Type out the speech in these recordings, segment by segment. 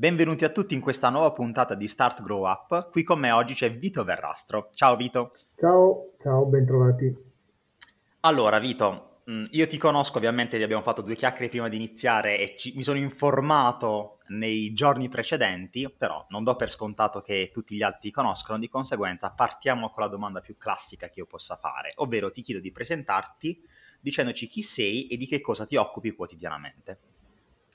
Benvenuti a tutti in questa nuova puntata di Start Grow Up. Qui con me oggi c'è Vito Verrastro. Ciao Vito. Ciao, ciao, bentrovati. Allora Vito, mm, io ti conosco, ovviamente abbiamo fatto due chiacchiere prima di iniziare e ci, mi sono informato nei giorni precedenti, però non do per scontato che tutti gli altri ti conoscono, di conseguenza partiamo con la domanda più classica che io possa fare, ovvero ti chiedo di presentarti dicendoci chi sei e di che cosa ti occupi quotidianamente.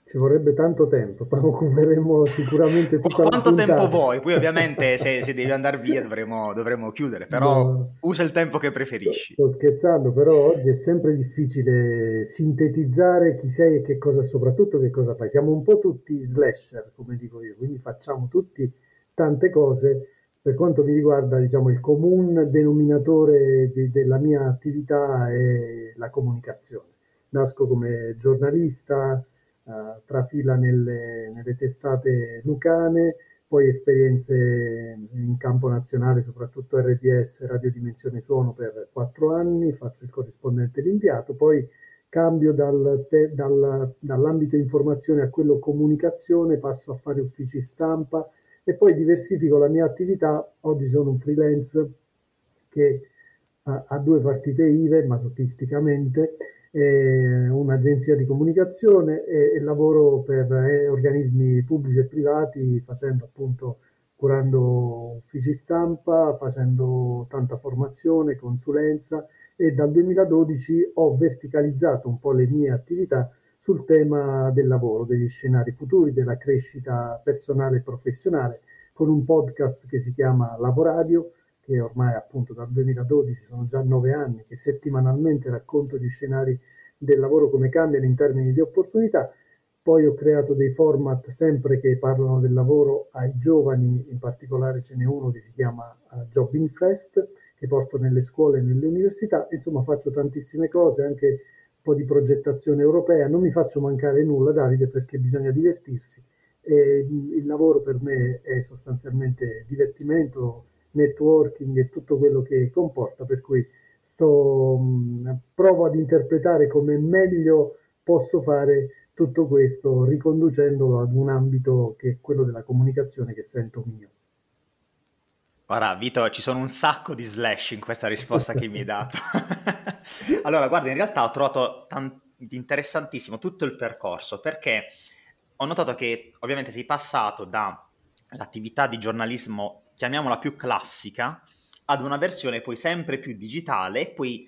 Ci vorrebbe tanto tempo, ma occuperemo sicuramente tutta la Quanto tempo vuoi? Poi ovviamente se, se devi andare via dovremo, dovremo chiudere, però no, usa il tempo che preferisci. Sto scherzando, però oggi è sempre difficile sintetizzare chi sei e che cosa, soprattutto che cosa fai. Siamo un po' tutti slasher, come dico io, quindi facciamo tutti tante cose. Per quanto mi riguarda, diciamo, il comune denominatore di, della mia attività è la comunicazione. Nasco come giornalista, uh, trafila nelle, nelle, testate lucane, poi esperienze in campo nazionale, soprattutto RDS, Radio Dimensione Suono, per quattro anni, faccio il corrispondente l'inviato, poi cambio dal te, dal, dall'ambito informazione a quello comunicazione, passo a fare uffici stampa e poi diversifico la mia attività. Oggi sono un freelance che ha, ha due partite IVE, masochisticamente, eh, un'agenzia di comunicazione e, e lavoro per eh, organismi pubblici e privati facendo appunto curando uffici stampa, facendo tanta formazione, consulenza e dal 2012 ho verticalizzato un po' le mie attività sul tema del lavoro, degli scenari futuri, della crescita personale e professionale, con un podcast che si chiama Lavoradio, che ormai appunto dal 2012 sono già nove anni, che settimanalmente racconto gli scenari del lavoro come cambiano in termini di opportunità. Poi ho creato dei format sempre che parlano del lavoro ai giovani, in particolare ce n'è uno che si chiama uh, Jobbing Fest, che porto nelle scuole e nelle università. Insomma, faccio tantissime cose, anche un po' di progettazione europea. Non mi faccio mancare nulla, Davide, perché bisogna divertirsi. E il lavoro per me è sostanzialmente divertimento, networking e tutto quello che comporta, per cui sto, mm, provo ad interpretare come meglio posso fare tutto questo riconducendolo ad un ambito che è quello della comunicazione che sento mio. Guarda, Vito, ci sono un sacco di slash in questa risposta che mi hai dato. allora, guarda, in realtà ho trovato tan- interessantissimo tutto il percorso perché ho notato che ovviamente sei passato dall'attività di giornalismo chiamiamola più classica, ad una versione poi sempre più digitale e poi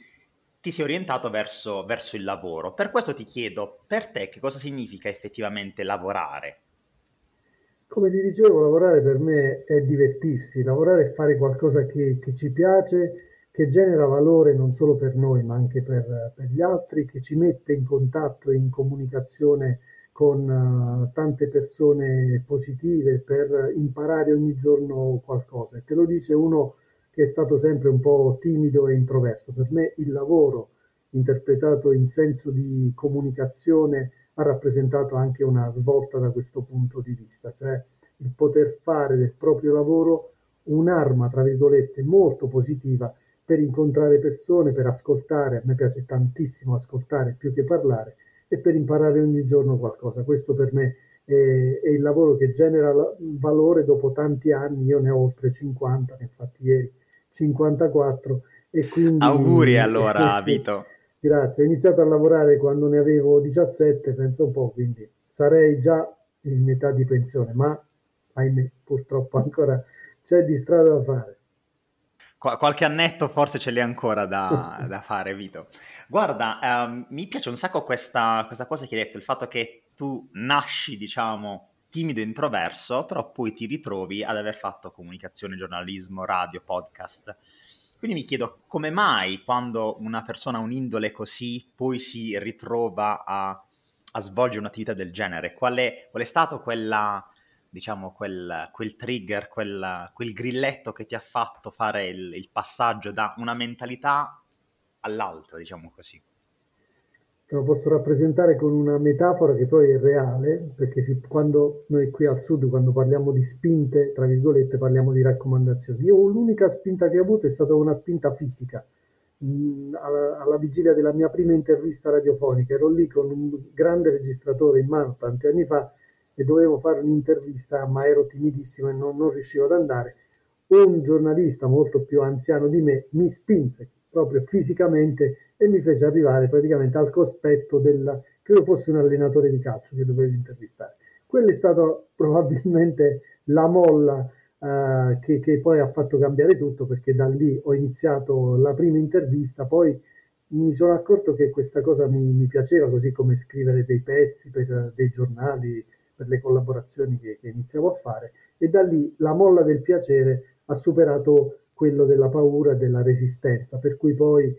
ti sei orientato verso, verso il lavoro. Per questo ti chiedo, per te che cosa significa effettivamente lavorare? Come ti dicevo, lavorare per me è divertirsi, lavorare è fare qualcosa che, che ci piace, che genera valore non solo per noi ma anche per, per gli altri, che ci mette in contatto e in comunicazione con uh, tante persone positive per imparare ogni giorno qualcosa. Te lo dice uno che è stato sempre un po' timido e introverso. Per me il lavoro interpretato in senso di comunicazione ha rappresentato anche una svolta da questo punto di vista, cioè il poter fare del proprio lavoro un'arma, tra virgolette, molto positiva per incontrare persone, per ascoltare, a me piace tantissimo ascoltare più che parlare, e per imparare ogni giorno qualcosa. Questo per me è, è il lavoro che genera valore dopo tanti anni, io ne ho oltre 50, infatti ieri 54 e quindi... Auguri allora Vito. Grazie, ho iniziato a lavorare quando ne avevo 17, penso un po', quindi sarei già in età di pensione, ma ahimè purtroppo ancora c'è di strada da fare. Qualche annetto forse ce l'hai ancora da, da fare, Vito. Guarda, um, mi piace un sacco questa, questa cosa che hai detto, il fatto che tu nasci, diciamo, timido e introverso, però poi ti ritrovi ad aver fatto comunicazione, giornalismo, radio, podcast. Quindi mi chiedo come mai quando una persona ha un'indole così poi si ritrova a, a svolgere un'attività del genere? Qual è, qual è stato quella, diciamo, quel, quel trigger, quel, quel, grilletto che ti ha fatto fare il, il passaggio da una mentalità all'altra, diciamo così? Te lo posso rappresentare con una metafora che poi è reale, perché si, quando noi qui al sud, quando parliamo di spinte, tra virgolette, parliamo di raccomandazioni. Io l'unica spinta che ho avuto è stata una spinta fisica. Mm, alla, alla, vigilia della mia prima intervista radiofonica, ero lì con un grande registratore in mano tanti anni fa e dovevo fare un'intervista, ma ero timidissimo e non, non riuscivo ad andare. Un giornalista molto più anziano di me mi spinse proprio fisicamente e mi fece arrivare praticamente al cospetto del, credo fosse un allenatore di calcio che dovevo intervistare. Quella è stata probabilmente la molla eh, che, che, poi ha fatto cambiare tutto perché da lì ho iniziato la prima intervista, poi mi sono accorto che questa cosa mi, mi piaceva, così come scrivere dei pezzi per dei giornali, per le collaborazioni che, che iniziavo a fare e da lì la molla del piacere ha superato quello della paura e della resistenza, per cui poi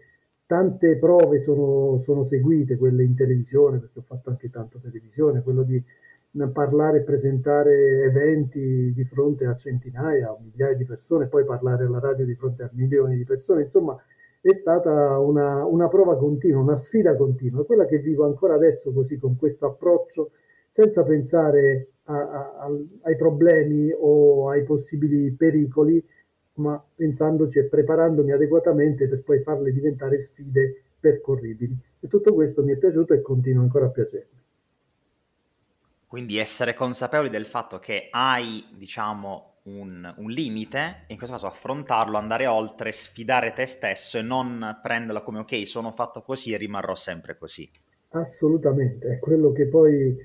tante prove sono, sono seguite, quelle in televisione, perché ho fatto anche tanto televisione, quello di parlare e presentare eventi di fronte a centinaia o migliaia di persone, poi parlare alla radio di fronte a milioni di persone, insomma è stata una, una prova continua, una sfida continua, quella che vivo ancora adesso così con questo approccio, senza pensare a, a, ai problemi o ai possibili pericoli, ma pensandoci e preparandomi adeguatamente per poi farle diventare sfide percorribili. E tutto questo mi è piaciuto e continua ancora a piacermi. Quindi essere consapevoli del fatto che hai, diciamo, un, un, limite, in questo caso affrontarlo, andare oltre, sfidare te stesso e non prenderlo come ok, sono fatto così e rimarrò sempre così. Assolutamente, è quello che poi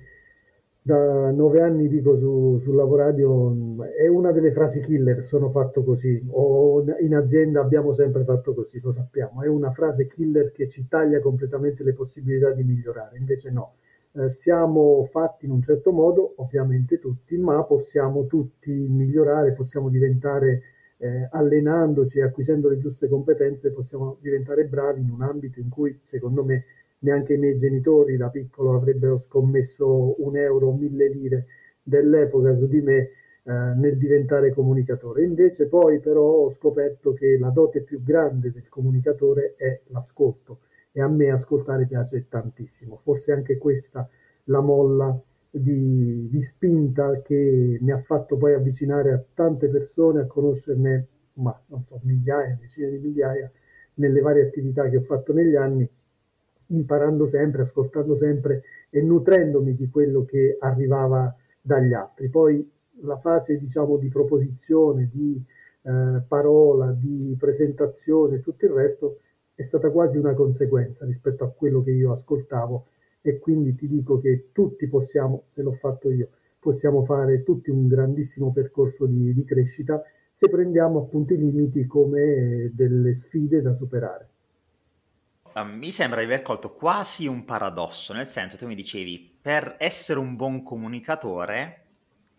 da nove anni dico su, sul Lavoradio, è una delle frasi killer, sono fatto così, o in azienda abbiamo sempre fatto così, lo sappiamo, è una frase killer che ci taglia completamente le possibilità di migliorare, invece no. Eh, siamo fatti in un certo modo, ovviamente tutti, ma possiamo tutti migliorare, possiamo diventare, eh, allenandoci acquisendo le giuste competenze, possiamo diventare bravi in un ambito in cui, secondo me, neanche i miei genitori da piccolo avrebbero scommesso un euro o mille lire dell'epoca su di me eh, nel diventare comunicatore. Invece poi però ho scoperto che la dote più grande del comunicatore è l'ascolto e a me ascoltare piace tantissimo. Forse anche questa la molla di, di, spinta che mi ha fatto poi avvicinare a tante persone, a conoscerne, ma non so, migliaia, decine di migliaia, nelle varie attività che ho fatto negli anni, imparando sempre, ascoltando sempre e nutrendomi di quello che arrivava dagli altri. Poi la fase, diciamo, di proposizione, di eh, parola, di presentazione, tutto il resto è stata quasi una conseguenza rispetto a quello che io ascoltavo e quindi ti dico che tutti possiamo, se l'ho fatto io, possiamo fare tutti un grandissimo percorso di, di crescita se prendiamo appunto i limiti come delle sfide da superare. Mi sembra di aver colto quasi un paradosso, nel senso tu mi dicevi, per essere un buon comunicatore,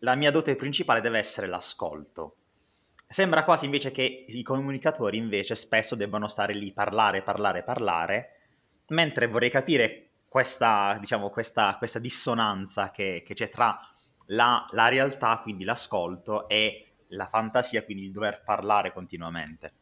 la mia dote principale deve essere l'ascolto. Sembra quasi invece che i comunicatori invece spesso debbano stare lì, parlare, parlare, parlare, mentre vorrei capire questa, diciamo, questa, questa dissonanza che, che, c'è tra la, la realtà, quindi l'ascolto, e la fantasia, quindi il dover parlare continuamente.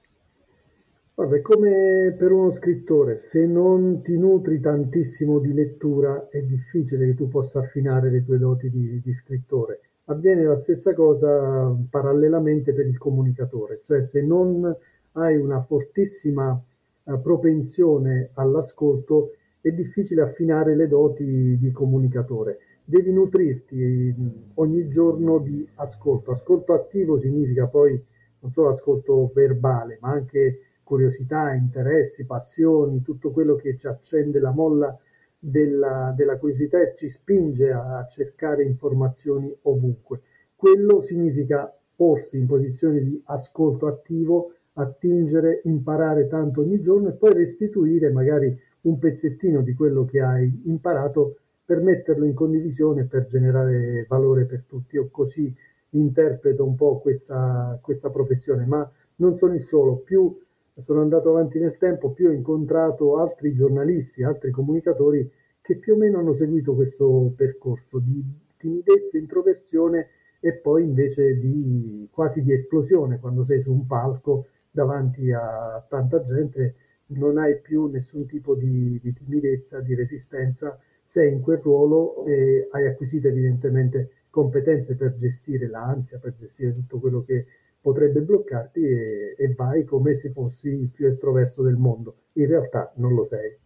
Guarda, è come per uno scrittore, se non ti nutri tantissimo di lettura è difficile che tu possa affinare le tue doti di, di scrittore avviene la stessa cosa parallelamente per il comunicatore, cioè se non hai una fortissima eh, propensione all'ascolto è difficile affinare le doti di comunicatore. Devi nutrirti mm, ogni giorno di ascolto. Ascolto attivo significa poi non solo ascolto verbale, ma anche curiosità, interessi, passioni, tutto quello che ci accende la molla della, della curiosità e ci spinge a cercare informazioni ovunque. Quello significa porsi in posizione di ascolto attivo, attingere, imparare tanto ogni giorno e poi restituire magari un pezzettino di quello che hai imparato per metterlo in condivisione per generare valore per tutti. Io così interpreto un po' questa, questa professione, ma non sono il solo, più sono andato avanti nel tempo, più ho incontrato altri giornalisti, altri comunicatori che più o meno hanno seguito questo percorso di timidezza, introversione e poi invece di quasi di esplosione. Quando sei su un palco davanti a tanta gente non hai più nessun tipo di, di timidezza, di resistenza, sei in quel ruolo e hai acquisito evidentemente competenze per gestire l'ansia, per gestire tutto quello che potrebbe bloccarti e, e vai come se fossi il più estroverso del mondo. In realtà non lo sei.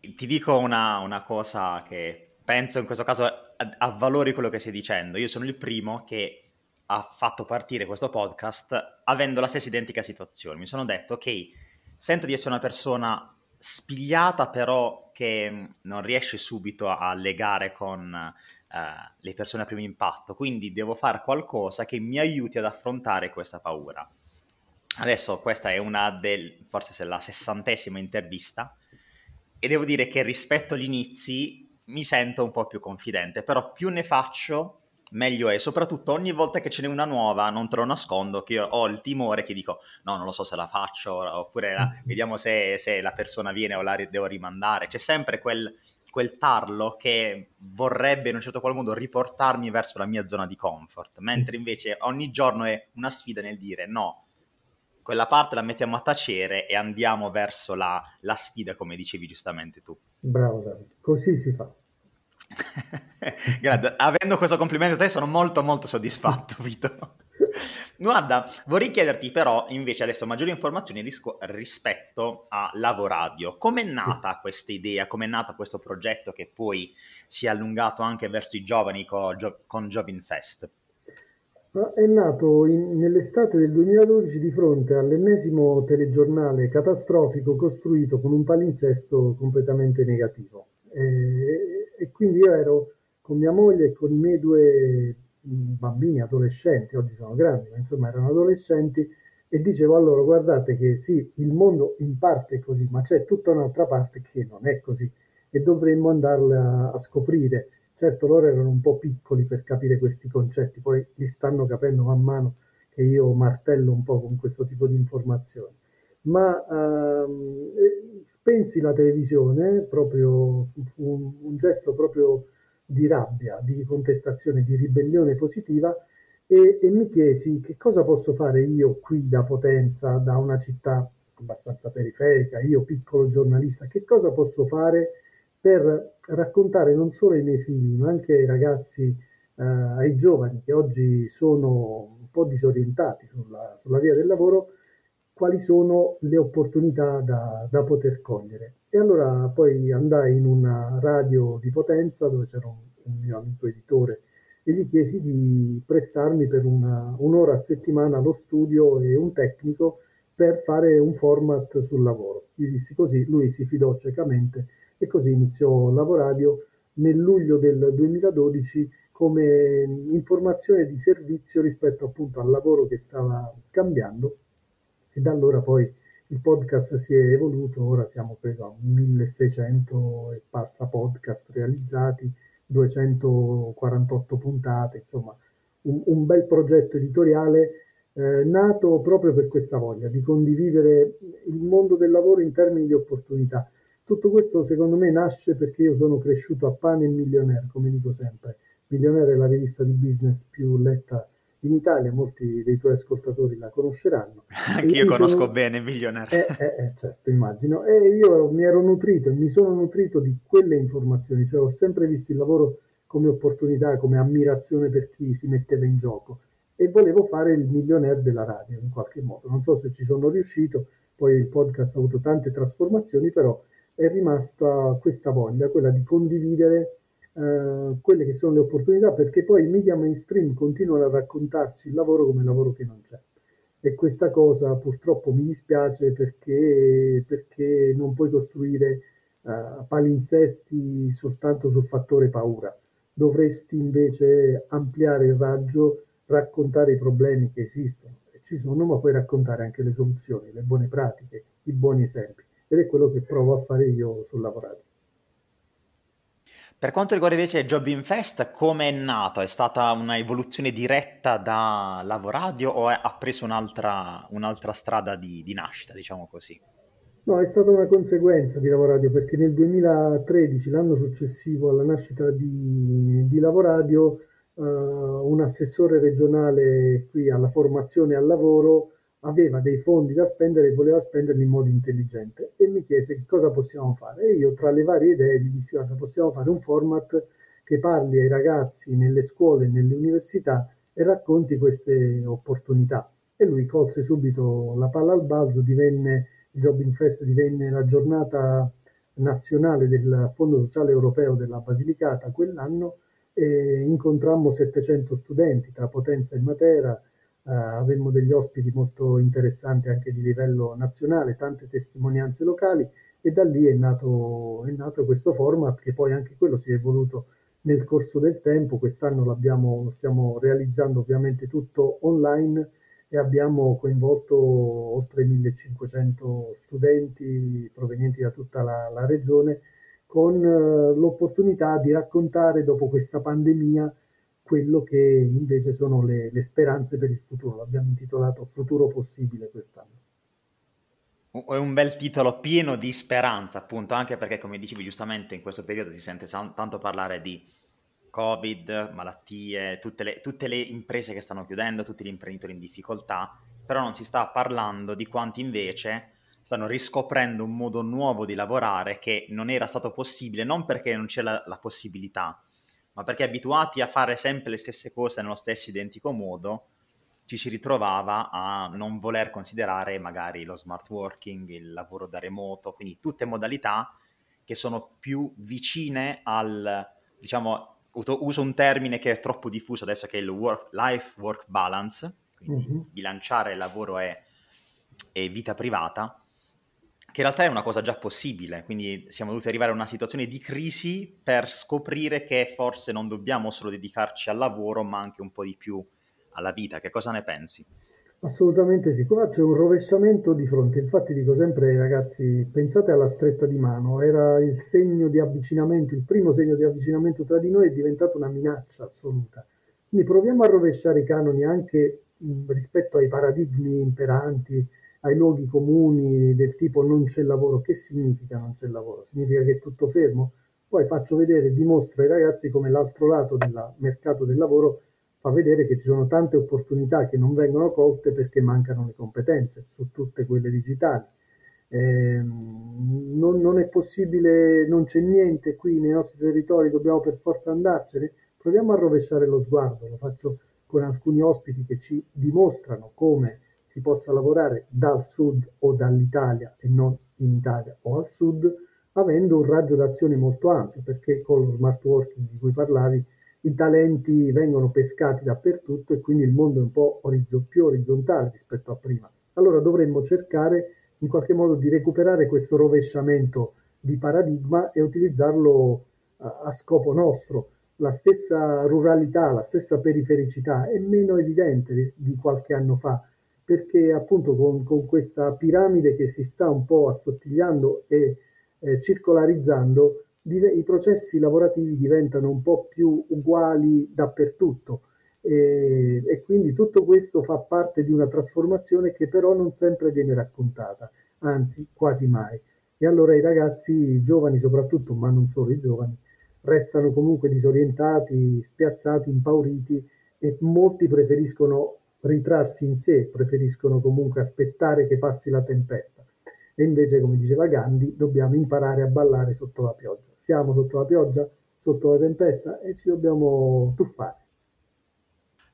Ti dico una, una cosa che penso in questo caso avvalori quello che stai dicendo. Io sono il primo che ha fatto partire questo podcast avendo la stessa identica situazione. Mi sono detto, ok, sento di essere una persona spigliata, però che non riesce subito a legare con uh, le persone a primo impatto, quindi devo fare qualcosa che mi aiuti ad affrontare questa paura. Adesso questa è una del, forse la sessantesima intervista e devo dire che rispetto agli inizi mi sento un po' più confidente, però più ne faccio meglio è. Soprattutto ogni volta che ce n'è una nuova, non te lo nascondo, che io ho il timore che dico no, non lo so se la faccio, oppure la, mm. vediamo se, se, la persona viene o la devo rimandare. C'è sempre quel, quel tarlo che vorrebbe in un certo qual modo riportarmi verso la mia zona di comfort, mentre invece ogni giorno è una sfida nel dire no, quella parte la mettiamo a tacere e andiamo verso la, la sfida, come dicevi giustamente tu. Bravo Davide, così si fa. Grazie, avendo questo complimento a te sono molto molto soddisfatto Vito. Guarda, vorrei chiederti però invece adesso maggiori informazioni risco- rispetto a Lavoradio. Com'è nata questa idea, com'è nato questo progetto che poi si è allungato anche verso i giovani con, con Jobin Fest? È nato in, nell'estate del 2012 di fronte all'ennesimo telegiornale catastrofico costruito con un palinsesto completamente negativo. E, e quindi io ero con mia moglie e con i miei due bambini, adolescenti, oggi sono grandi, ma insomma erano adolescenti, e dicevo a loro guardate che sì, il mondo in parte è così, ma c'è tutta un'altra parte che non è così e dovremmo andarla a scoprire Certo, loro erano un po' piccoli per capire questi concetti, poi li stanno capendo man mano che io martello un po' con questo tipo di informazioni. Ma ehm, spensi la televisione, proprio un, un gesto proprio di rabbia, di contestazione, di ribellione positiva e, e, mi chiesi che cosa posso fare io qui da Potenza, da una città abbastanza periferica, io piccolo giornalista, che cosa posso fare per raccontare non solo ai miei figli, ma anche ai ragazzi, eh, ai giovani che oggi sono un po' disorientati sulla, sulla, via del lavoro, quali sono le opportunità da, da, poter cogliere. E allora poi andai in una radio di Potenza dove c'era un, un mio amico editore e gli chiesi di prestarmi per una, un'ora a settimana lo studio e un tecnico per fare un format sul lavoro. Gli dissi così, lui si fidò ciecamente e così iniziò Lavoradio nel luglio del 2012 come informazione di servizio rispetto appunto al lavoro che stava cambiando e da allora poi il podcast si è evoluto, ora siamo credo a 1600 e passa podcast realizzati, 248 puntate, insomma un, un bel progetto editoriale eh, nato proprio per questa voglia di condividere il mondo del lavoro in termini di opportunità tutto questo secondo me nasce perché io sono cresciuto a pane e Millionaire, come dico sempre. Millionaire è la rivista di business più letta in Italia, molti dei tuoi ascoltatori la conosceranno. Anche io conosco sono... bene Millionaire. Eh, eh, eh, certo, immagino. E io mi ero nutrito e mi sono nutrito di quelle informazioni, cioè ho sempre visto il lavoro come opportunità, come ammirazione per chi si metteva in gioco e volevo fare il millionaire della radio in qualche modo. Non so se ci sono riuscito, poi il podcast ha avuto tante trasformazioni, però è rimasta questa voglia, quella di condividere eh, quelle che sono le opportunità, perché poi i media mainstream continuano a raccontarci il lavoro come lavoro che non c'è. E questa cosa purtroppo mi dispiace perché, perché non puoi costruire eh, palinsesti soltanto sul fattore paura. Dovresti invece ampliare il raggio, raccontare i problemi che esistono, ci sono, ma poi raccontare anche le soluzioni, le buone pratiche, i buoni esempi ed è quello che provo a fare io sul lavorato. Per quanto riguarda invece Job in Fest, come è nato? È stata una evoluzione diretta da Lavoradio o ha preso un'altra, un'altra strada di, di, nascita, diciamo così? No, è stata una conseguenza di Lavoradio perché nel 2013, l'anno successivo alla nascita di, di Lavoradio, uh, un assessore regionale qui alla formazione e al lavoro aveva dei fondi da spendere e voleva spenderli in modo intelligente e mi chiese cosa possiamo fare. E io tra le varie idee gli dissi guarda possiamo fare un format che parli ai ragazzi nelle scuole e nelle università e racconti queste opportunità. E lui colse subito la palla al balzo, divenne, il Jobbing Fest divenne la giornata nazionale del Fondo Sociale Europeo della Basilicata quell'anno e incontrammo 700 studenti tra Potenza e Matera, eh, avemmo degli ospiti molto interessanti anche di livello nazionale, tante testimonianze locali e da lì è nato, è nato questo format che poi anche quello si è evoluto nel corso del tempo, quest'anno lo stiamo realizzando ovviamente tutto online e abbiamo coinvolto oltre 1500 studenti provenienti da tutta la, la regione con eh, l'opportunità di raccontare dopo questa pandemia quello che invece sono le, le speranze per il futuro. L'abbiamo intitolato Futuro possibile quest'anno. È un bel titolo pieno di speranza, appunto, anche perché, come dicevi giustamente, in questo periodo si sente tanto parlare di Covid, malattie, tutte le, tutte le imprese che stanno chiudendo, tutti gli imprenditori in difficoltà, però non si sta parlando di quanti invece stanno riscoprendo un modo nuovo di lavorare che non era stato possibile, non perché non c'è la, la possibilità, ma perché abituati a fare sempre le stesse cose nello stesso identico modo, ci si ritrovava a non voler considerare magari lo smart working, il lavoro da remoto, quindi tutte modalità che sono più vicine al, diciamo, uso un termine che è troppo diffuso adesso che è il work, life-work balance, quindi mm-hmm. bilanciare lavoro e, e vita privata, che in realtà è una cosa già possibile, quindi siamo dovuti arrivare a una situazione di crisi per scoprire che forse non dobbiamo solo dedicarci al lavoro, ma anche un po' di più alla vita. Che cosa ne pensi? Assolutamente sì, qua c'è un rovesciamento di fronte, infatti dico sempre ragazzi, pensate alla stretta di mano, era il segno di avvicinamento, il primo segno di avvicinamento tra di noi è diventato una minaccia assoluta. Quindi proviamo a rovesciare i canoni anche rispetto ai paradigmi imperanti, ai luoghi comuni del tipo non c'è lavoro. Che significa non c'è lavoro? Significa che è tutto fermo? Poi faccio vedere, dimostro ai ragazzi come l'altro lato del mercato del lavoro fa vedere che ci sono tante opportunità che non vengono colte perché mancano le competenze su tutte quelle digitali. Eh, non, non, è possibile, non c'è niente qui nei nostri territori, dobbiamo per forza andarcene. Proviamo a rovesciare lo sguardo, lo faccio con alcuni ospiti che ci dimostrano come si possa lavorare dal sud o dall'Italia e non in Italia o al sud, avendo un raggio d'azione molto ampio, perché con lo smart working di cui parlavi i talenti vengono pescati dappertutto e quindi il mondo è un po' orizzo, più orizzontale rispetto a prima. Allora dovremmo cercare in qualche modo di recuperare questo rovesciamento di paradigma e utilizzarlo a, a scopo nostro. La stessa ruralità, la stessa perifericità è meno evidente di, qualche anno fa, perché appunto con, con, questa piramide che si sta un po' assottigliando e eh, circolarizzando, i processi lavorativi diventano un po' più uguali dappertutto e, e, quindi tutto questo fa parte di una trasformazione che però non sempre viene raccontata, anzi quasi mai. E allora i ragazzi, i giovani soprattutto, ma non solo i giovani, restano comunque disorientati, spiazzati, impauriti e molti preferiscono ritrarsi in sé, preferiscono comunque aspettare che passi la tempesta. E invece, come diceva Gandhi, dobbiamo imparare a ballare sotto la pioggia siamo sotto la pioggia, sotto la tempesta e ci dobbiamo tuffare.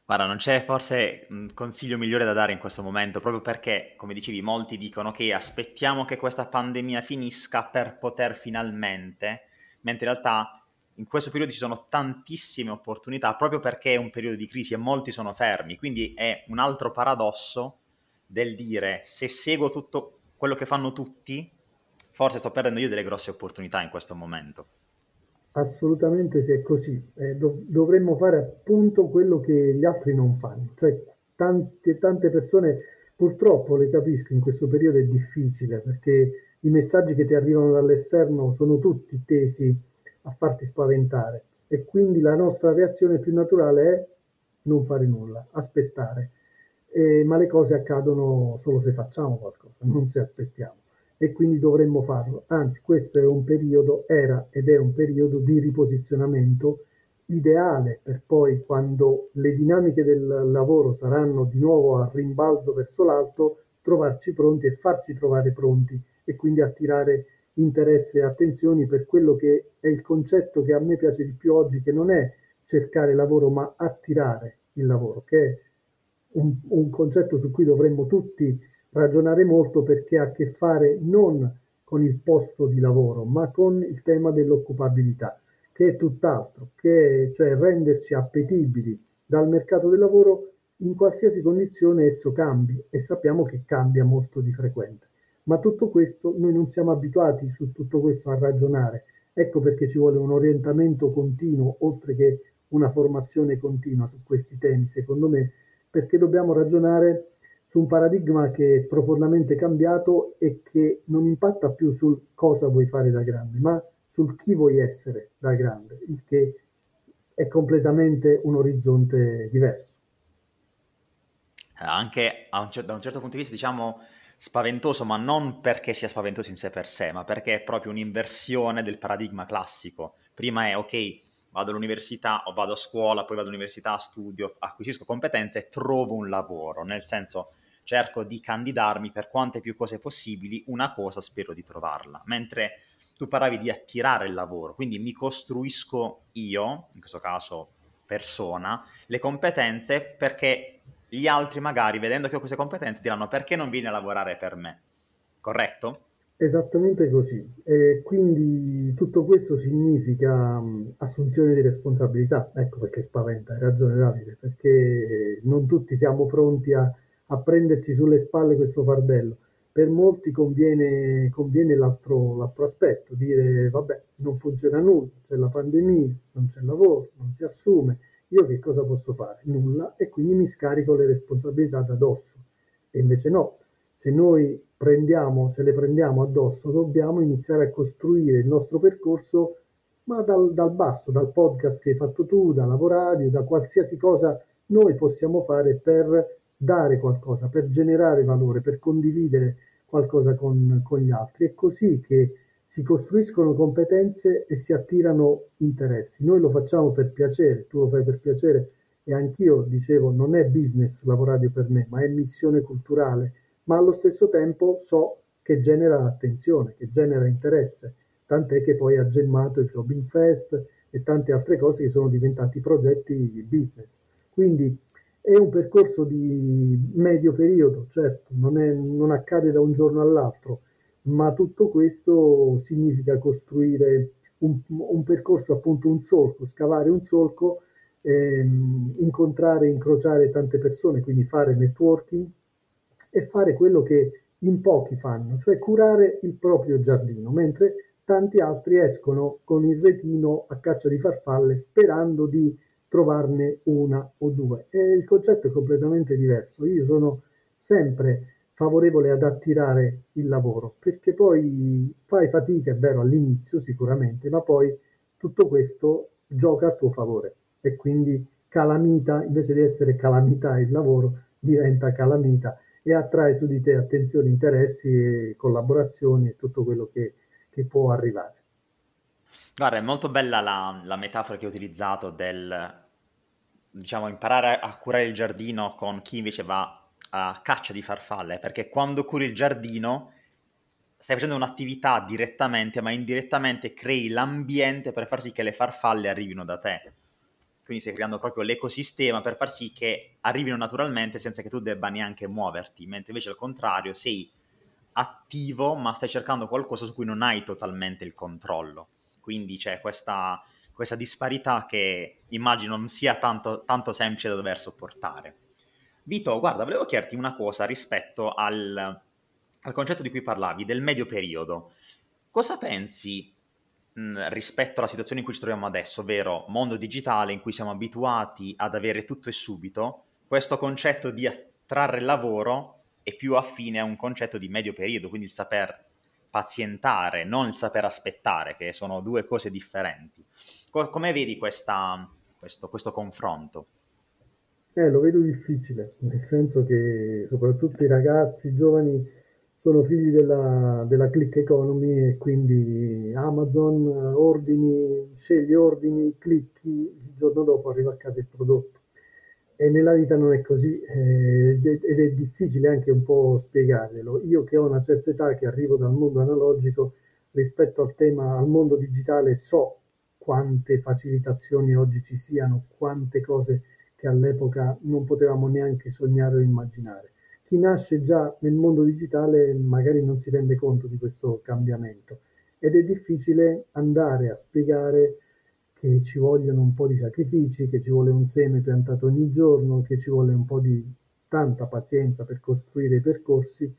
Guarda, non c'è forse un consiglio migliore da dare in questo momento, proprio perché, come dicevi, molti dicono che aspettiamo che questa pandemia finisca per poter finalmente, mentre in realtà in questo periodo ci sono tantissime opportunità proprio perché è un periodo di crisi e molti sono fermi, quindi è un altro paradosso del dire se seguo tutto quello che fanno tutti, forse sto perdendo io delle grosse opportunità in questo momento. Assolutamente sì, è così. Eh, dov- dovremmo fare appunto quello che gli altri non fanno. Cioè, tante, tante persone, purtroppo le capisco, in questo periodo è difficile perché i messaggi che ti arrivano dall'esterno sono tutti tesi a farti spaventare e quindi la nostra reazione più naturale è non fare nulla, aspettare. Eh, ma le cose accadono solo se facciamo qualcosa, non se aspettiamo e quindi dovremmo farlo. Anzi, questo è un periodo, era ed è un periodo di riposizionamento ideale per poi quando le dinamiche del lavoro saranno di nuovo a rimbalzo verso l'alto, trovarci pronti e farci trovare pronti e quindi attirare interesse e attenzioni per quello che è il concetto che a me piace di più oggi, che non è cercare lavoro ma attirare il lavoro, che è un, un concetto su cui dovremmo tutti ragionare molto perché ha a che fare non con il posto di lavoro, ma con il tema dell'occupabilità, che è tutt'altro, che è, cioè renderci appetibili dal mercato del lavoro in qualsiasi condizione esso cambi e sappiamo che cambia molto di frequente. Ma tutto questo noi non siamo abituati su tutto questo a ragionare. Ecco perché ci vuole un orientamento continuo, oltre che una formazione continua su questi temi, secondo me, perché dobbiamo ragionare su un paradigma che è profondamente cambiato e che non impatta più sul cosa vuoi fare da grande, ma sul chi vuoi essere da grande, il che è completamente un orizzonte diverso. Anche un, da un certo punto di vista, diciamo, spaventoso, ma non perché sia spaventoso in sé per sé, ma perché è proprio un'inversione del paradigma classico. Prima è ok, vado all'università o vado a scuola, poi vado all'università, studio, acquisisco competenze e trovo un lavoro, nel senso cerco di candidarmi per quante più cose possibili, una cosa spero di trovarla. Mentre tu parlavi di attirare il lavoro, quindi mi costruisco io, in questo caso persona, le competenze perché gli altri magari vedendo che ho queste competenze diranno perché non vieni a lavorare per me, corretto? Esattamente così. E quindi tutto questo significa mh, assunzione di responsabilità. Ecco perché spaventa, hai ragione Davide, perché non tutti siamo pronti a, a prenderci sulle spalle questo fardello. Per molti conviene, conviene l'altro, l'altro aspetto, dire vabbè, non funziona nulla, c'è la pandemia, non c'è lavoro, non si assume, io che cosa posso fare? Nulla e quindi mi scarico le responsabilità da addosso. E invece no, se noi prendiamo, ce le prendiamo addosso, dobbiamo iniziare a costruire il nostro percorso, ma dal, dal basso, dal podcast che hai fatto tu, da lavoradio, da qualsiasi cosa noi possiamo fare per dare qualcosa, per generare valore, per condividere qualcosa con, con gli altri. È così che si costruiscono competenze e si attirano interessi. Noi lo facciamo per piacere, tu lo fai per piacere e anch'io dicevo non è business lavoradio per me, ma è missione culturale, ma allo stesso tempo so che genera attenzione, che genera interesse, tant'è che poi ha gemmato il Jobbing Fest e tante altre cose che sono diventati progetti di business. Quindi è un percorso di medio periodo, certo, non, è, non accade da un giorno all'altro, ma tutto questo significa costruire un, un percorso, appunto un solco, scavare un solco, ehm, incontrare, incrociare tante persone, quindi fare networking e fare quello che in pochi fanno, cioè curare il proprio giardino, mentre tanti altri escono con il retino a caccia di farfalle sperando di trovarne una o due. E il concetto è completamente diverso. Io sono sempre favorevole ad attirare il lavoro, perché poi fai fatica, è vero, all'inizio sicuramente, ma poi tutto questo gioca a tuo favore e quindi calamita, invece di essere calamità il lavoro, diventa calamita e attrae su di te attenzione, interessi e collaborazioni e tutto quello che, che può arrivare. Guarda, è molto bella la, la metafora che ho utilizzato del, diciamo, imparare a curare il giardino con chi invece va a caccia di farfalle, perché quando curi il giardino stai facendo un'attività direttamente, ma indirettamente crei l'ambiente per far sì che le farfalle arrivino da te. Quindi stai creando proprio l'ecosistema per far sì che arrivino naturalmente senza che tu debba neanche muoverti, mentre invece al contrario sei attivo, ma stai cercando qualcosa su cui non hai totalmente il controllo. Quindi c'è questa, questa disparità che immagino non sia tanto, tanto semplice da dover sopportare. Vito, guarda, volevo chiederti una cosa rispetto al, al concetto di cui parlavi, del medio periodo. Cosa pensi mh, rispetto alla situazione in cui ci troviamo adesso, ovvero mondo digitale in cui siamo abituati ad avere tutto e subito, questo concetto di attrarre lavoro è più affine a un concetto di medio periodo, quindi il saper pazientare, non il saper aspettare, che sono due cose differenti. Co- come vedi questa, questo, questo confronto? Eh, lo vedo difficile, nel senso che soprattutto i ragazzi, i giovani, sono figli della, della click economy e quindi Amazon, ordini, scegli ordini, clicchi, il giorno dopo arriva a casa il prodotto. E nella vita non è così eh, ed è difficile anche un po' spiegarglielo. Io che ho una certa età, che arrivo dal mondo analogico, rispetto al tema, al mondo digitale, so quante facilitazioni oggi ci siano, quante cose che all'epoca non potevamo neanche sognare o immaginare. Chi nasce già nel mondo digitale magari non si rende conto di questo cambiamento ed è difficile andare a spiegare che ci vogliono un po' di sacrifici, che ci vuole un seme piantato ogni giorno, che ci vuole un po' di tanta pazienza per costruire i percorsi.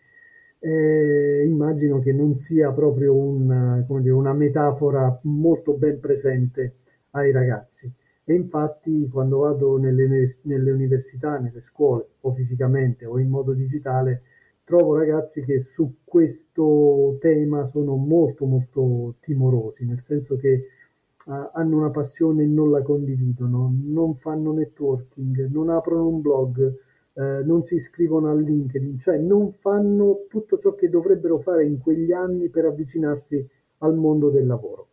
Eh, immagino che non sia proprio un, dire, una metafora molto ben presente ai ragazzi. E infatti quando vado nelle, nelle università, nelle scuole, o fisicamente o in modo digitale, trovo ragazzi che su questo tema sono molto molto timorosi, nel senso che uh, hanno una passione e non la condividono, non fanno networking, non aprono un blog, uh, non si iscrivono al LinkedIn, cioè non fanno tutto ciò che dovrebbero fare in quegli anni per avvicinarsi al mondo del lavoro.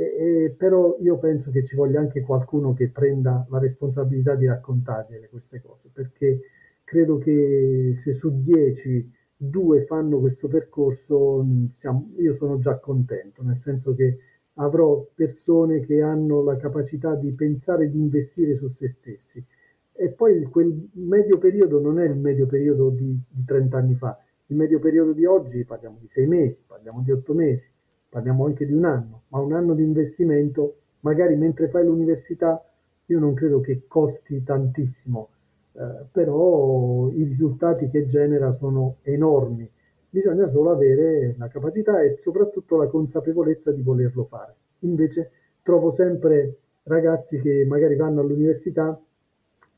E, e, però io penso che ci voglia anche qualcuno che prenda la responsabilità di raccontargliele queste cose, perché credo che se su dieci due fanno questo percorso, siamo, io sono già contento, nel senso che avrò persone che hanno la capacità di pensare e di investire su se stessi. E poi quel medio periodo non è il medio periodo di, di 30 anni fa, il medio periodo di oggi parliamo di sei mesi, parliamo di otto mesi, parliamo anche di un anno, ma un anno di investimento, magari mentre fai l'università, io non credo che costi tantissimo, eh, però i risultati che genera sono enormi bisogna solo avere la capacità e soprattutto la consapevolezza di volerlo fare. Invece trovo sempre ragazzi che magari vanno all'università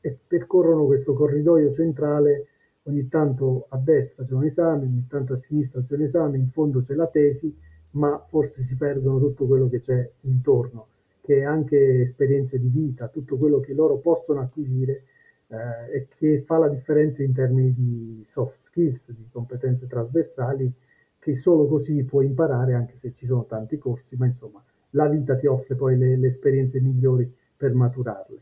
e percorrono questo corridoio centrale, ogni tanto a destra c'è un esame, ogni tanto a sinistra c'è un esame, in fondo c'è la tesi, ma forse si perdono tutto quello che c'è intorno, che è anche esperienze di vita, tutto quello che loro possono acquisire eh, e che fa la differenza in termini di soft skills, di competenze trasversali, che solo così puoi imparare, anche se ci sono tanti corsi, ma insomma la vita ti offre poi le, le esperienze migliori per maturarle.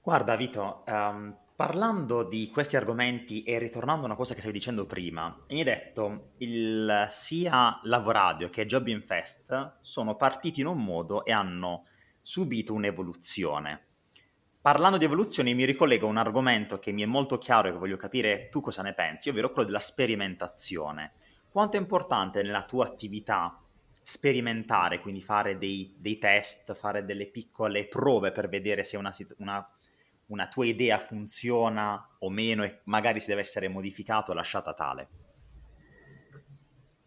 Guarda Vito, um, parlando di questi argomenti e ritornando a una cosa che stavi dicendo prima, mi hai detto il, sia Lavoradio che Job in Fest sono partiti in un modo e hanno subito un'evoluzione. Parlando di evoluzione mi ricollego a un argomento che mi è molto chiaro e che voglio capire tu cosa ne pensi, ovvero quello della sperimentazione. Quanto è importante nella tua attività sperimentare, quindi fare dei, dei test, fare delle piccole prove per vedere se una, una, una tua idea funziona o meno e magari se deve essere modificata o lasciata tale?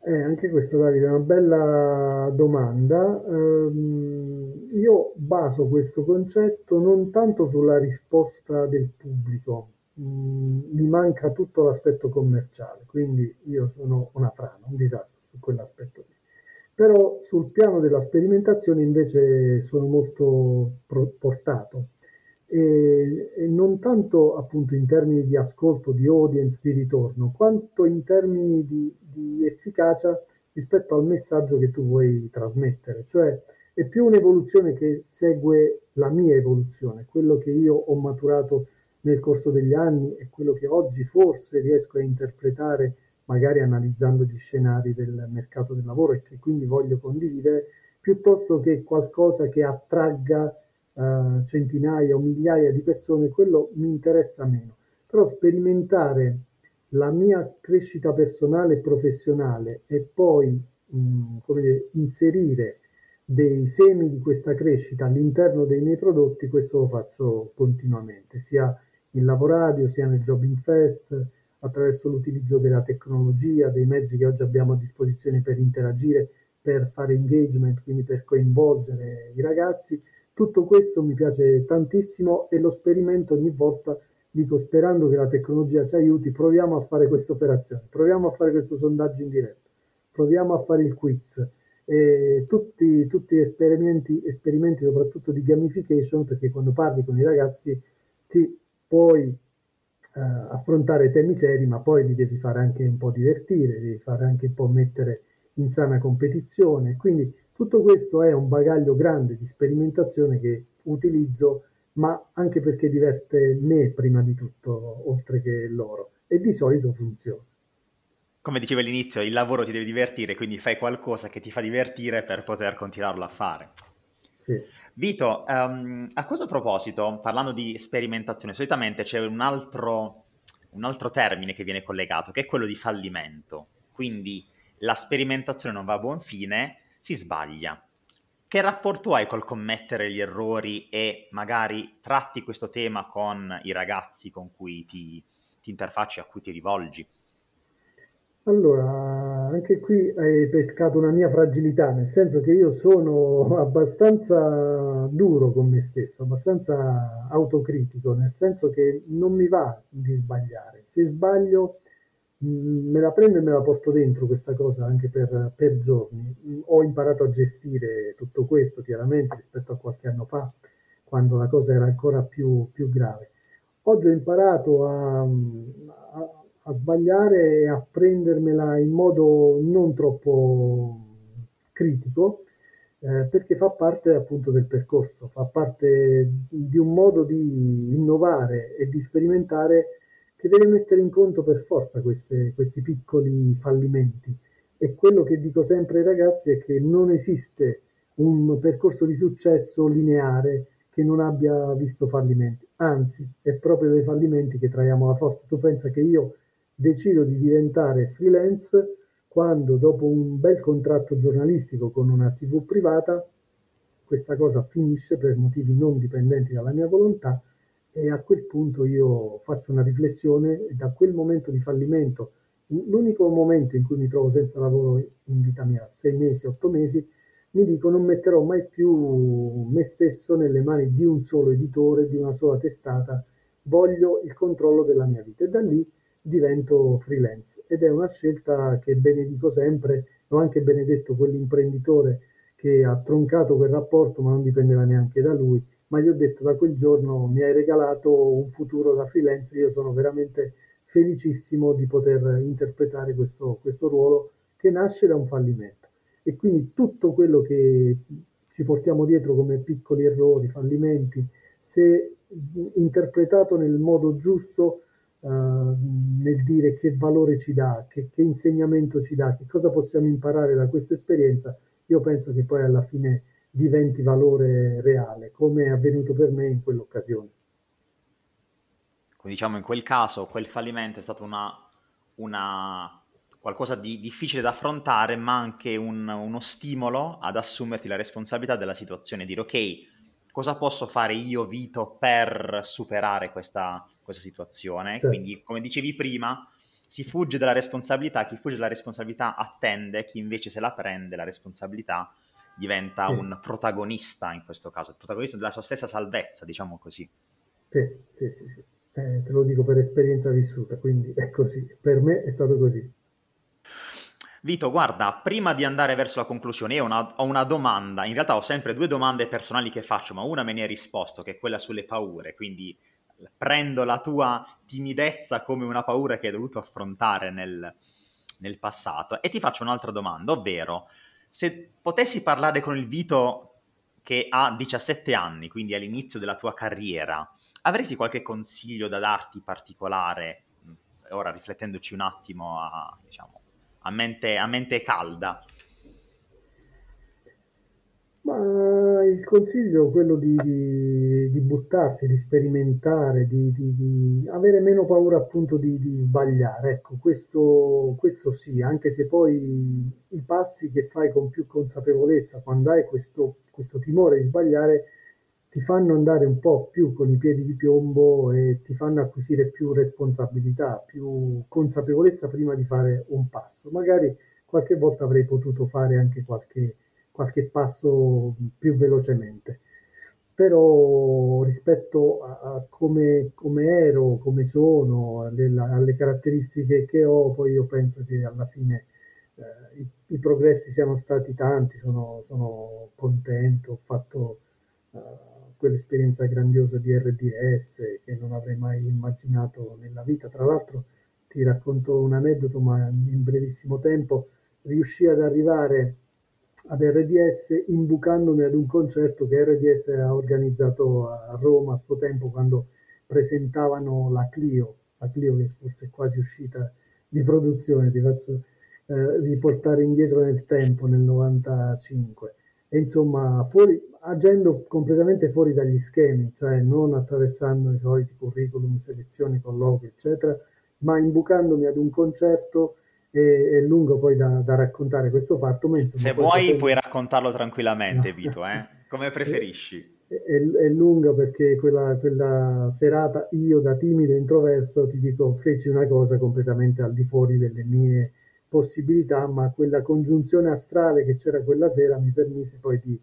Eh, anche questa Davide è una bella domanda. Um, io baso questo concetto non tanto sulla risposta del pubblico, um, mi manca tutto l'aspetto commerciale, quindi io sono una frana, un disastro su quell'aspetto lì. Però sul piano della sperimentazione invece sono molto portato e, e, non tanto appunto in termini di ascolto, di audience, di ritorno, quanto in termini di, di efficacia rispetto al messaggio che tu vuoi trasmettere. Cioè è più un'evoluzione che segue la mia evoluzione, quello che io ho maturato nel corso degli anni e quello che oggi forse riesco a interpretare magari analizzando gli scenari del mercato del lavoro e che quindi voglio condividere, piuttosto che qualcosa che attragga uh, centinaia o migliaia di persone, quello mi interessa meno. Però sperimentare la mia crescita personale e professionale e poi mh, come dire, inserire dei semi di questa crescita all'interno dei miei prodotti, questo lo faccio continuamente, sia in lavoradio, sia nel Jobbing Fest, attraverso l'utilizzo della tecnologia, dei mezzi che oggi abbiamo a disposizione per interagire, per fare engagement, quindi per coinvolgere i ragazzi tutto questo mi piace tantissimo e lo sperimento ogni volta, dico sperando che la tecnologia ci aiuti, proviamo a fare questa operazione, proviamo a fare questo sondaggio in diretta, proviamo a fare il quiz. E tutti, tutti esperimenti, esperimenti soprattutto di gamification, perché quando parli con i ragazzi ti puoi Uh, affrontare temi seri, ma poi li devi fare anche un po' divertire, devi fare anche un po' mettere in sana competizione. Quindi Tutto questo è un bagaglio grande di sperimentazione che utilizzo, ma anche perché diverte me prima di tutto, oltre che loro, e di solito funziona. Come dicevo all'inizio, il lavoro ti deve divertire, quindi fai qualcosa che ti fa divertire per poter continuarlo a fare. Sì. Vito, um, a questo proposito, parlando di sperimentazione, solitamente c'è un altro, un altro termine che viene collegato, che è quello di fallimento. Quindi la sperimentazione non va a buon fine, si sbaglia. Che rapporto hai col commettere gli errori e magari tratti questo tema con i ragazzi con cui ti, ti interfacci, a cui ti rivolgi? Allora, anche qui hai pescato una mia fragilità, nel senso che io sono abbastanza duro con me stesso, abbastanza autocritico, nel senso che non mi va di sbagliare. Se sbaglio me la prendo e me la porto dentro questa cosa anche per, per giorni. Mm, ho imparato a gestire tutto questo chiaramente rispetto a qualche anno fa, quando la cosa era ancora più, più grave. Oggi ho imparato a, a, a, sbagliare e a prendermela in modo non troppo critico, eh, perché fa parte appunto del percorso, fa parte di un modo di innovare e di sperimentare che deve mettere in conto per forza queste, questi piccoli fallimenti. E quello che dico sempre ai ragazzi è che non esiste un percorso di successo lineare che non abbia visto fallimenti. Anzi, è proprio dai fallimenti che traiamo la forza. Tu pensa che io decido di diventare freelance quando dopo un bel contratto giornalistico con una TV privata, questa cosa finisce per motivi non dipendenti dalla mia volontà e a quel punto io faccio una riflessione da quel momento di fallimento, l'unico momento in cui mi trovo senza lavoro in vita mia, sei mesi, otto mesi, mi dico non metterò mai più me stesso nelle mani di un solo editore, di una sola testata, voglio il controllo della mia vita. E da lì divento freelance. Ed è una scelta che benedico sempre, l'ho anche benedetto quell'imprenditore che ha troncato quel rapporto ma non dipendeva neanche da lui ma gli ho detto da quel giorno mi hai regalato un futuro da freelance, io sono veramente felicissimo di poter interpretare questo, questo ruolo che nasce da un fallimento. E quindi tutto quello che ci portiamo dietro come piccoli errori, fallimenti, se interpretato nel modo giusto, uh, nel dire che valore ci dà, che, che insegnamento ci dà, che cosa possiamo imparare da questa esperienza, io penso che poi alla fine diventi valore reale, come è avvenuto per me in quell'occasione. Quindi diciamo in quel caso quel fallimento è stato una, una qualcosa di difficile da affrontare, ma anche un, uno stimolo ad assumerti la responsabilità della situazione e dire ok, cosa posso fare io, Vito, per superare questa, questa situazione? Certo. Quindi, come dicevi prima, si fugge dalla responsabilità, chi fugge dalla responsabilità attende, chi invece se la prende la responsabilità diventa sì. un protagonista in questo caso, il protagonista della sua stessa salvezza, diciamo così. Sì, sì, sì, sì. Eh, te lo dico per esperienza vissuta, quindi è così, per me è stato così. Vito, guarda, prima di andare verso la conclusione, io ho una, ho una, domanda, in realtà ho sempre due domande personali che faccio, ma una me ne hai risposto, che è quella sulle paure, quindi prendo la tua timidezza come una paura che hai dovuto affrontare nel, nel passato e ti faccio un'altra domanda, ovvero se potessi parlare con il Vito che ha 17 anni, quindi all'inizio della tua carriera, avresti qualche consiglio da darti particolare? Ora riflettendoci un attimo a, diciamo, a, mente, a mente calda. Ma il consiglio è quello di, di, di buttarsi, di sperimentare, di, di, avere meno paura appunto di, sbagliare. Ecco, questo, questo, sì, anche se poi i passi che fai con più consapevolezza, quando hai questo, questo timore di sbagliare, ti fanno andare un po' più con i piedi di piombo e ti fanno acquisire più responsabilità, più consapevolezza prima di fare un passo. Magari qualche volta avrei potuto fare anche qualche qualche passo più velocemente. Però rispetto a, a come, come, ero, come sono, alle, alle, caratteristiche che ho, poi io penso che alla fine eh, i, i, progressi siano stati tanti, sono, sono contento, ho fatto uh, quell'esperienza grandiosa di RDS che non avrei mai immaginato nella vita. Tra l'altro ti racconto un aneddoto, ma in brevissimo tempo riuscì ad arrivare ad RDS imbucandomi ad un concerto che RDS ha organizzato a Roma a suo tempo quando presentavano la Clio, la Clio che forse è quasi uscita di produzione, ti faccio eh, riportare indietro nel tempo, nel 95. E insomma, fuori, agendo completamente fuori dagli schemi, cioè non attraversando i soliti curriculum, selezioni, colloqui, eccetera, ma imbucandomi ad un concerto è, è lungo poi da, da, raccontare questo fatto. Ma insomma, Se vuoi potrebbe... puoi raccontarlo tranquillamente, no. Vito, eh? come preferisci. È, è, è lunga perché quella, quella, serata io da timido introverso ti dico feci una cosa completamente al di fuori delle mie possibilità, ma quella congiunzione astrale che c'era quella sera mi permise poi di,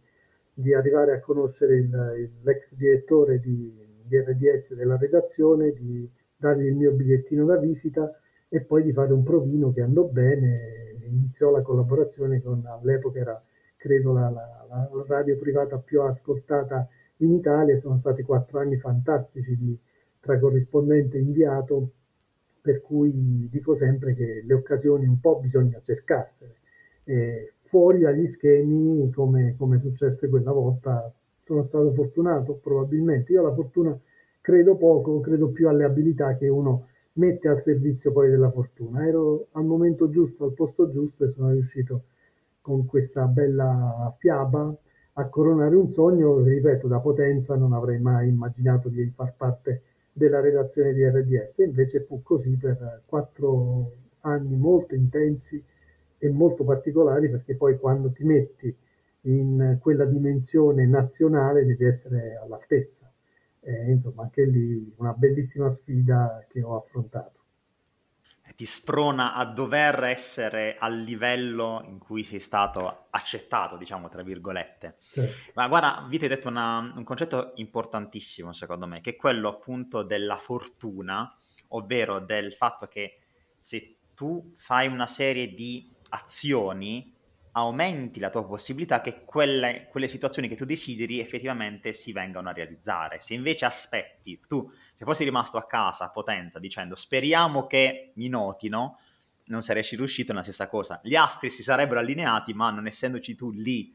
di arrivare a conoscere il, l'ex direttore di, di RDS della redazione, di dargli il mio bigliettino da visita e poi di fare un provino che andò bene. Iniziò la collaborazione con all'epoca era credo la, la, la radio privata più ascoltata in Italia. Sono stati quattro anni fantastici di, tra corrispondente e inviato, per cui dico sempre che le occasioni un po' bisogna cercarsene. E fuori dagli schemi, come, come successe quella volta, sono stato fortunato probabilmente. Io alla fortuna credo poco, credo più alle abilità che uno mette al servizio poi della fortuna. Ero al momento giusto, al posto giusto e sono riuscito con questa bella fiaba a coronare un sogno, ripeto, da potenza non avrei mai immaginato di far parte della redazione di RDS, invece fu così per quattro anni molto intensi e molto particolari perché poi quando ti metti in quella dimensione nazionale devi essere all'altezza eh, insomma, anche lì una bellissima sfida che ho affrontato. Ti sprona a dover essere al livello in cui sei stato accettato, diciamo, tra virgolette. Certo. Ma guarda, vi hai detto una, un concetto importantissimo, secondo me, che è quello appunto della fortuna, ovvero del fatto che se tu fai una serie di azioni aumenti la tua possibilità che quelle, quelle, situazioni che tu desideri effettivamente si vengano a realizzare. Se invece aspetti, tu se fossi rimasto a casa a Potenza dicendo speriamo che mi notino, non saresti riuscito nella stessa cosa. Gli astri si sarebbero allineati, ma non essendoci tu lì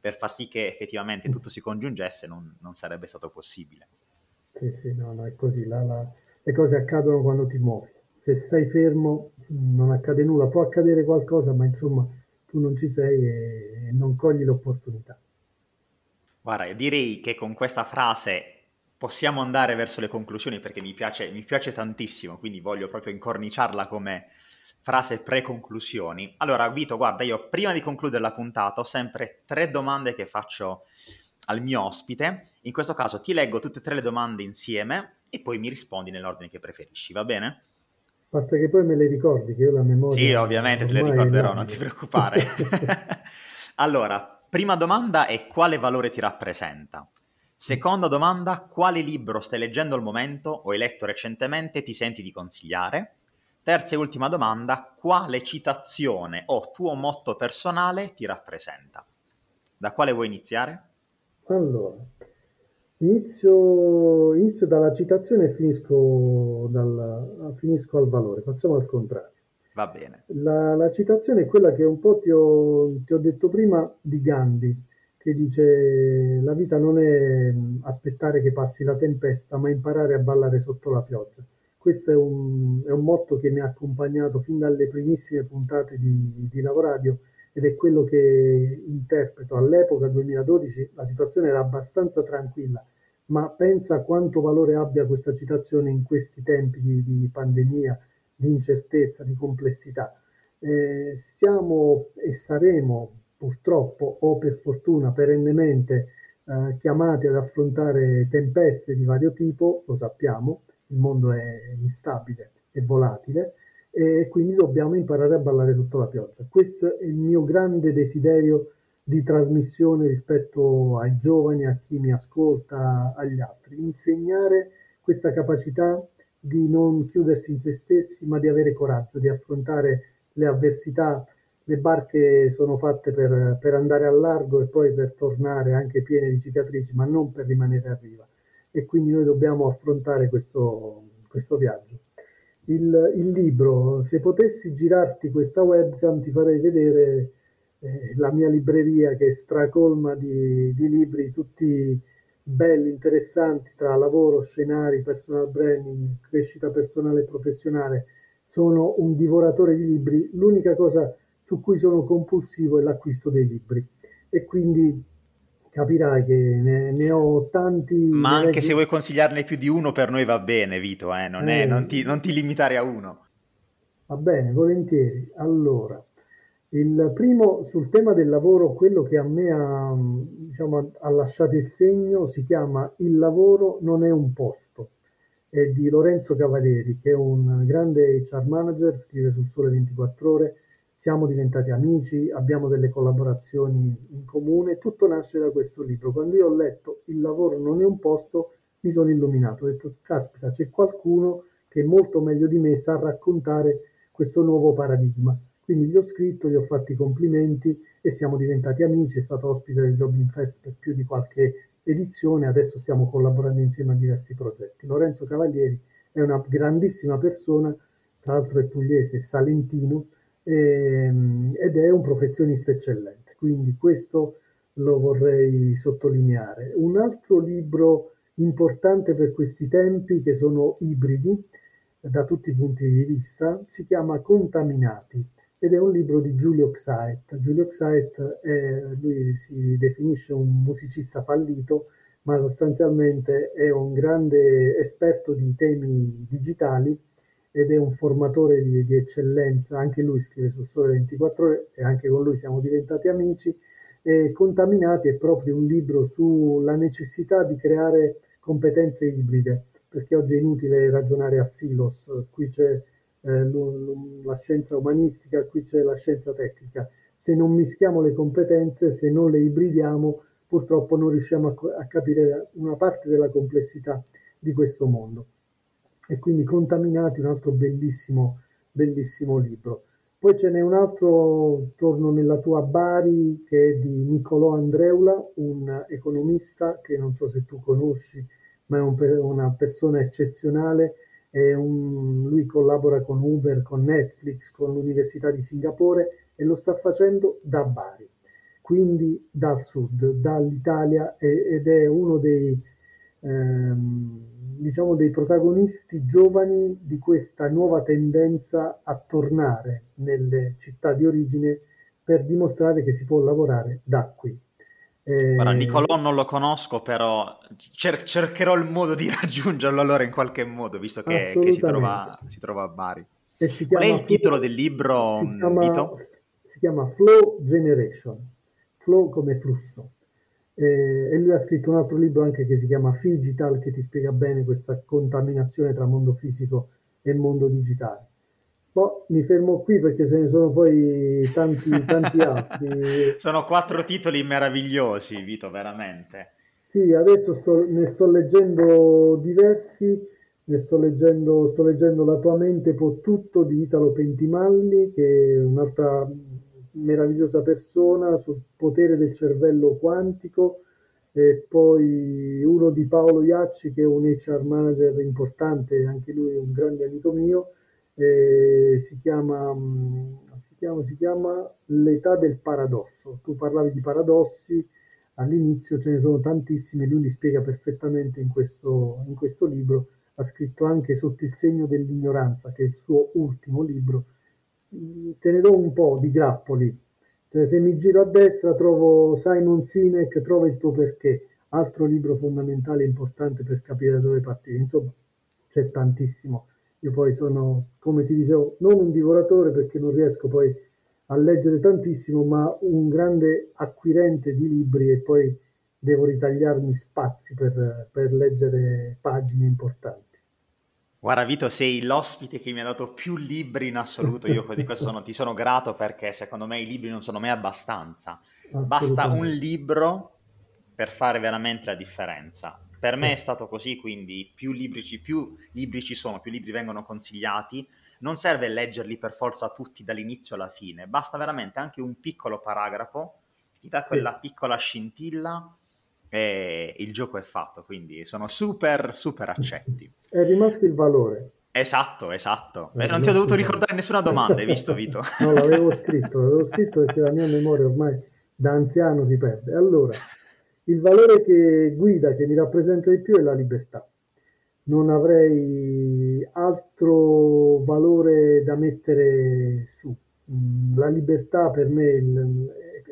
per far sì che effettivamente tutto si congiungesse, non, non sarebbe stato possibile. Sì, sì, no, no, è così. La, la, le cose accadono quando ti muovi. Se stai fermo non accade nulla, può accadere qualcosa, ma insomma tu non ci sei e non cogli l'opportunità. Guarda, direi che con questa frase possiamo andare verso le conclusioni perché mi piace, mi piace tantissimo, quindi voglio proprio incorniciarla come frase pre-conclusioni. Allora, Vito, guarda, io prima di concludere la puntata ho sempre tre domande che faccio al mio ospite. In questo caso ti leggo tutte e tre le domande insieme e poi mi rispondi nell'ordine che preferisci, va bene? Basta che poi me le ricordi, che io la memoria... Sì, ovviamente te le ricorderò, non ti preoccupare. allora, prima domanda è quale valore ti rappresenta? Seconda domanda, quale libro stai leggendo al momento o hai letto recentemente ti senti di consigliare? Terza e ultima domanda, quale citazione o tuo motto personale ti rappresenta? Da quale vuoi iniziare? Allora, Inizio, inizio dalla citazione e finisco, dal, finisco al valore, facciamo al contrario. Va bene. La, la, citazione è quella che un po' ti ho, ti ho, detto prima di Gandhi, che dice la vita non è aspettare che passi la tempesta, ma imparare a ballare sotto la pioggia. Questo è un, è un motto che mi ha accompagnato fin dalle primissime puntate di, di Lavoradio ed è quello che interpreto. All'epoca, 2012, la situazione era abbastanza tranquilla, ma pensa quanto valore abbia questa citazione in questi tempi di, di pandemia, di incertezza, di complessità. Eh, siamo e saremo purtroppo o per fortuna perennemente eh, chiamati ad affrontare tempeste di vario tipo, lo sappiamo, il mondo è instabile e volatile, e quindi dobbiamo imparare a ballare sotto la pioggia. Questo è il mio grande desiderio di trasmissione rispetto ai giovani, a chi mi ascolta, agli altri. Insegnare questa capacità di non chiudersi in se stessi, ma di avere coraggio, di affrontare le avversità. Le barche sono fatte per, per andare al largo e poi per tornare anche piene di cicatrici, ma non per rimanere a riva. E quindi noi dobbiamo affrontare questo, questo viaggio il, il, libro, se potessi girarti questa webcam ti farei vedere eh, la mia libreria che è stracolma di, di libri tutti belli, interessanti tra lavoro, scenari, personal branding, crescita personale e professionale. Sono un divoratore di libri. L'unica cosa su cui sono compulsivo è l'acquisto dei libri e quindi capirai che ne, ne ho tanti. Ma anche leggi... se vuoi consigliarne più di uno, per noi va bene, Vito, eh? Non, eh, è, non, ti, non ti limitare a uno. Va bene, volentieri. Allora, il primo sul tema del lavoro, quello che a me ha, diciamo, ha lasciato il segno, si chiama Il lavoro non è un posto. È di Lorenzo Cavalieri, che è un grande HR manager, scrive sul Sole 24 Ore siamo diventati amici, abbiamo delle collaborazioni in comune, tutto nasce da questo libro. Quando io ho letto Il lavoro non è un posto, mi sono illuminato, ho detto, caspita, c'è qualcuno che molto meglio di me sa raccontare questo nuovo paradigma. Quindi gli ho scritto, gli ho fatto i complimenti e siamo diventati amici, è stato ospite del Jobbing Fest per più di qualche edizione, adesso stiamo collaborando insieme a diversi progetti. Lorenzo Cavalieri è una grandissima persona, tra l'altro è pugliese, salentino, ehm, ed è un professionista eccellente, quindi questo lo vorrei sottolineare. Un altro libro importante per questi tempi, che sono ibridi da tutti i punti di vista, si chiama Contaminati ed è un libro di Giulio Xait. Giulio Xait è, lui si definisce un musicista fallito, ma sostanzialmente è un grande esperto di temi digitali ed è un formatore di, di, eccellenza, anche lui scrive sul Sole 24 ore e anche con lui siamo diventati amici. E Contaminati è proprio un libro sulla necessità di creare competenze ibride, perché oggi è inutile ragionare a silos, qui c'è eh, la scienza umanistica, qui c'è la scienza tecnica. Se non mischiamo le competenze, se non le ibridiamo, purtroppo non riusciamo a, a capire una parte della complessità di questo mondo e quindi Contaminati, un altro bellissimo, bellissimo libro. Poi ce n'è un altro, torno nella tua Bari, che è di Niccolò Andreula, un economista che non so se tu conosci, ma è un, una persona eccezionale. Un, lui collabora con Uber, con Netflix, con l'Università di Singapore e lo sta facendo da Bari, quindi dal sud, dall'Italia ed è uno dei... Ehm, diciamo, dei protagonisti giovani di questa nuova tendenza a tornare nelle città di origine per dimostrare che si può lavorare da qui. Eh... Ora, Nicolò non lo conosco, però cer- cercherò il modo di raggiungerlo allora in qualche modo, visto che, che si, trova, si, trova, a Bari. Qual è il titolo del libro, si chiama, si chiama Flow Generation, flow come flusso. Eh, e lui ha scritto un altro libro anche che si chiama Figital, che ti spiega bene questa contaminazione tra mondo fisico e mondo digitale. Boh, mi fermo qui perché ce ne sono poi tanti, tanti altri. sono quattro titoli meravigliosi, Vito, veramente. Sì, adesso sto, ne sto leggendo diversi, ne sto leggendo, sto leggendo La tua mente può tutto di Italo Pentimalli, che è un'altra meravigliosa persona sul potere del cervello quantico e poi uno di Paolo Iacci che è un HR manager importante, anche lui è un grande amico mio, si chiama, si, chiama, si chiama L'età del paradosso. Tu parlavi di paradossi, all'inizio ce ne sono tantissimi, lui li spiega perfettamente in questo, in questo libro, ha scritto anche Sotto il segno dell'ignoranza, che è il suo ultimo libro, te ne do un po' di grappoli. Cioè, se mi giro a destra trovo Simon Sinek, trova il tuo perché, altro libro fondamentale importante per capire da dove partire. Insomma, c'è tantissimo. Io poi sono, come ti dicevo, non un divoratore perché non riesco poi a leggere tantissimo, ma un grande acquirente di libri e poi devo ritagliarmi spazi per, per leggere pagine importanti. Guarda Vito, sei l'ospite che mi ha dato più libri in assoluto, io di questo sono, ti sono grato perché secondo me i libri non sono mai abbastanza. Basta un libro per fare veramente la differenza. Per me è stato così, quindi più libri, ci, più libri ci sono, più libri vengono consigliati. Non serve leggerli per forza tutti dall'inizio alla fine, basta veramente anche un piccolo paragrafo, ti dà quella piccola scintilla e il gioco è fatto, quindi sono super, super accetti. È rimasto il valore. Esatto, esatto. Eh, non ti ho dovuto ricordare nessuna domanda, hai visto Vito? no, l'avevo scritto, l'avevo scritto perché la mia memoria ormai da anziano si perde. Allora, il valore che guida, che mi rappresenta di più è la libertà. Non avrei altro valore da mettere su. Mm, la libertà per me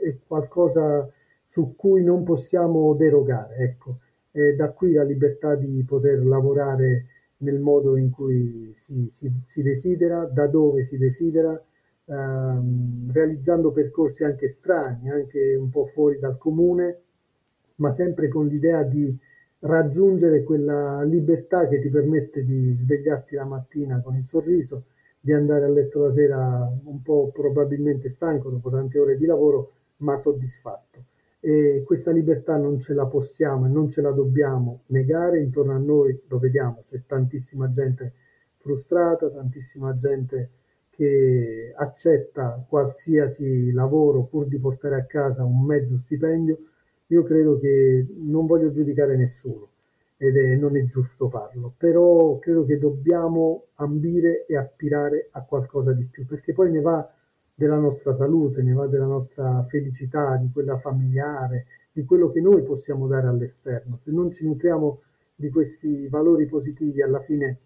è qualcosa su cui non possiamo derogare, ecco. E da qui la libertà di poter lavorare nel modo in cui si, si, si desidera, da dove si desidera, ehm, realizzando percorsi anche strani, anche un po' fuori dal comune, ma sempre con l'idea di raggiungere quella libertà che ti permette di svegliarti la mattina con il sorriso, di andare a letto la sera un po' probabilmente stanco dopo tante ore di lavoro, ma soddisfatto. E questa libertà non ce la possiamo e non ce la dobbiamo negare, intorno a noi. Lo vediamo, c'è tantissima gente frustrata, tantissima gente che accetta qualsiasi lavoro pur di portare a casa un mezzo stipendio, io credo che non voglio giudicare nessuno ed è, non è giusto farlo, però credo che dobbiamo ambire e aspirare a qualcosa di più, perché poi ne va della nostra salute, ne va della nostra felicità, di quella familiare, di quello che noi possiamo dare all'esterno. Se non ci nutriamo di questi valori positivi, alla fine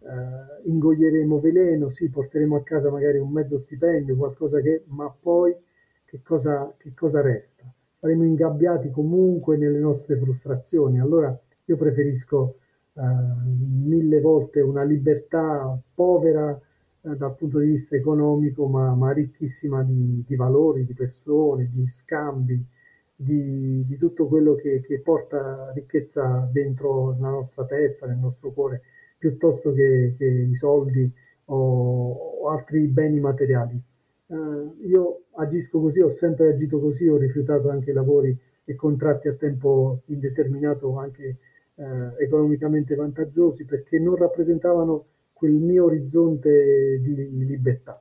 eh, ingoieremo veleno, sì, porteremo a casa magari un mezzo stipendio, qualcosa che, ma poi che cosa, che cosa resta? Saremo ingabbiati comunque nelle nostre frustrazioni. Allora io preferisco eh, mille volte una libertà povera dal punto di vista economico, ma, ma ricchissima di, di, valori, di persone, di scambi, di, di tutto quello che, che porta ricchezza dentro la nostra testa, nel nostro cuore piuttosto che, che i soldi o, o, altri beni materiali. Uh, io agisco così, ho sempre agito così, ho rifiutato anche lavori e contratti a tempo indeterminato anche uh, economicamente vantaggiosi perché non rappresentavano quel mio orizzonte di libertà.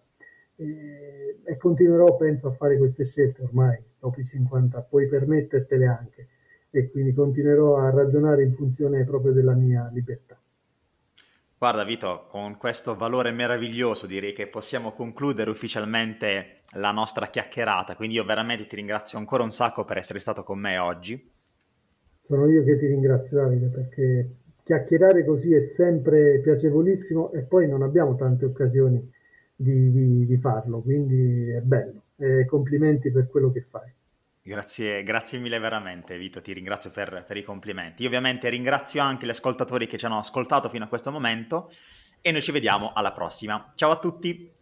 E, e continuerò, penso, a fare queste scelte ormai dopo i 50, puoi permettertele anche e quindi continuerò a ragionare in funzione proprio della mia libertà. Guarda Vito, con questo valore meraviglioso direi che possiamo concludere ufficialmente la nostra chiacchierata, quindi io veramente ti ringrazio ancora un sacco per essere stato con me oggi. Sono io che ti ringrazio Davide perché chiacchierare così è sempre piacevolissimo e poi non abbiamo tante occasioni di, di, di farlo, quindi è bello. E complimenti per quello che fai. Grazie, grazie mille veramente Vito, ti ringrazio per, per, i complimenti. Io ovviamente ringrazio anche gli ascoltatori che ci hanno ascoltato fino a questo momento e noi ci vediamo alla prossima. Ciao a tutti!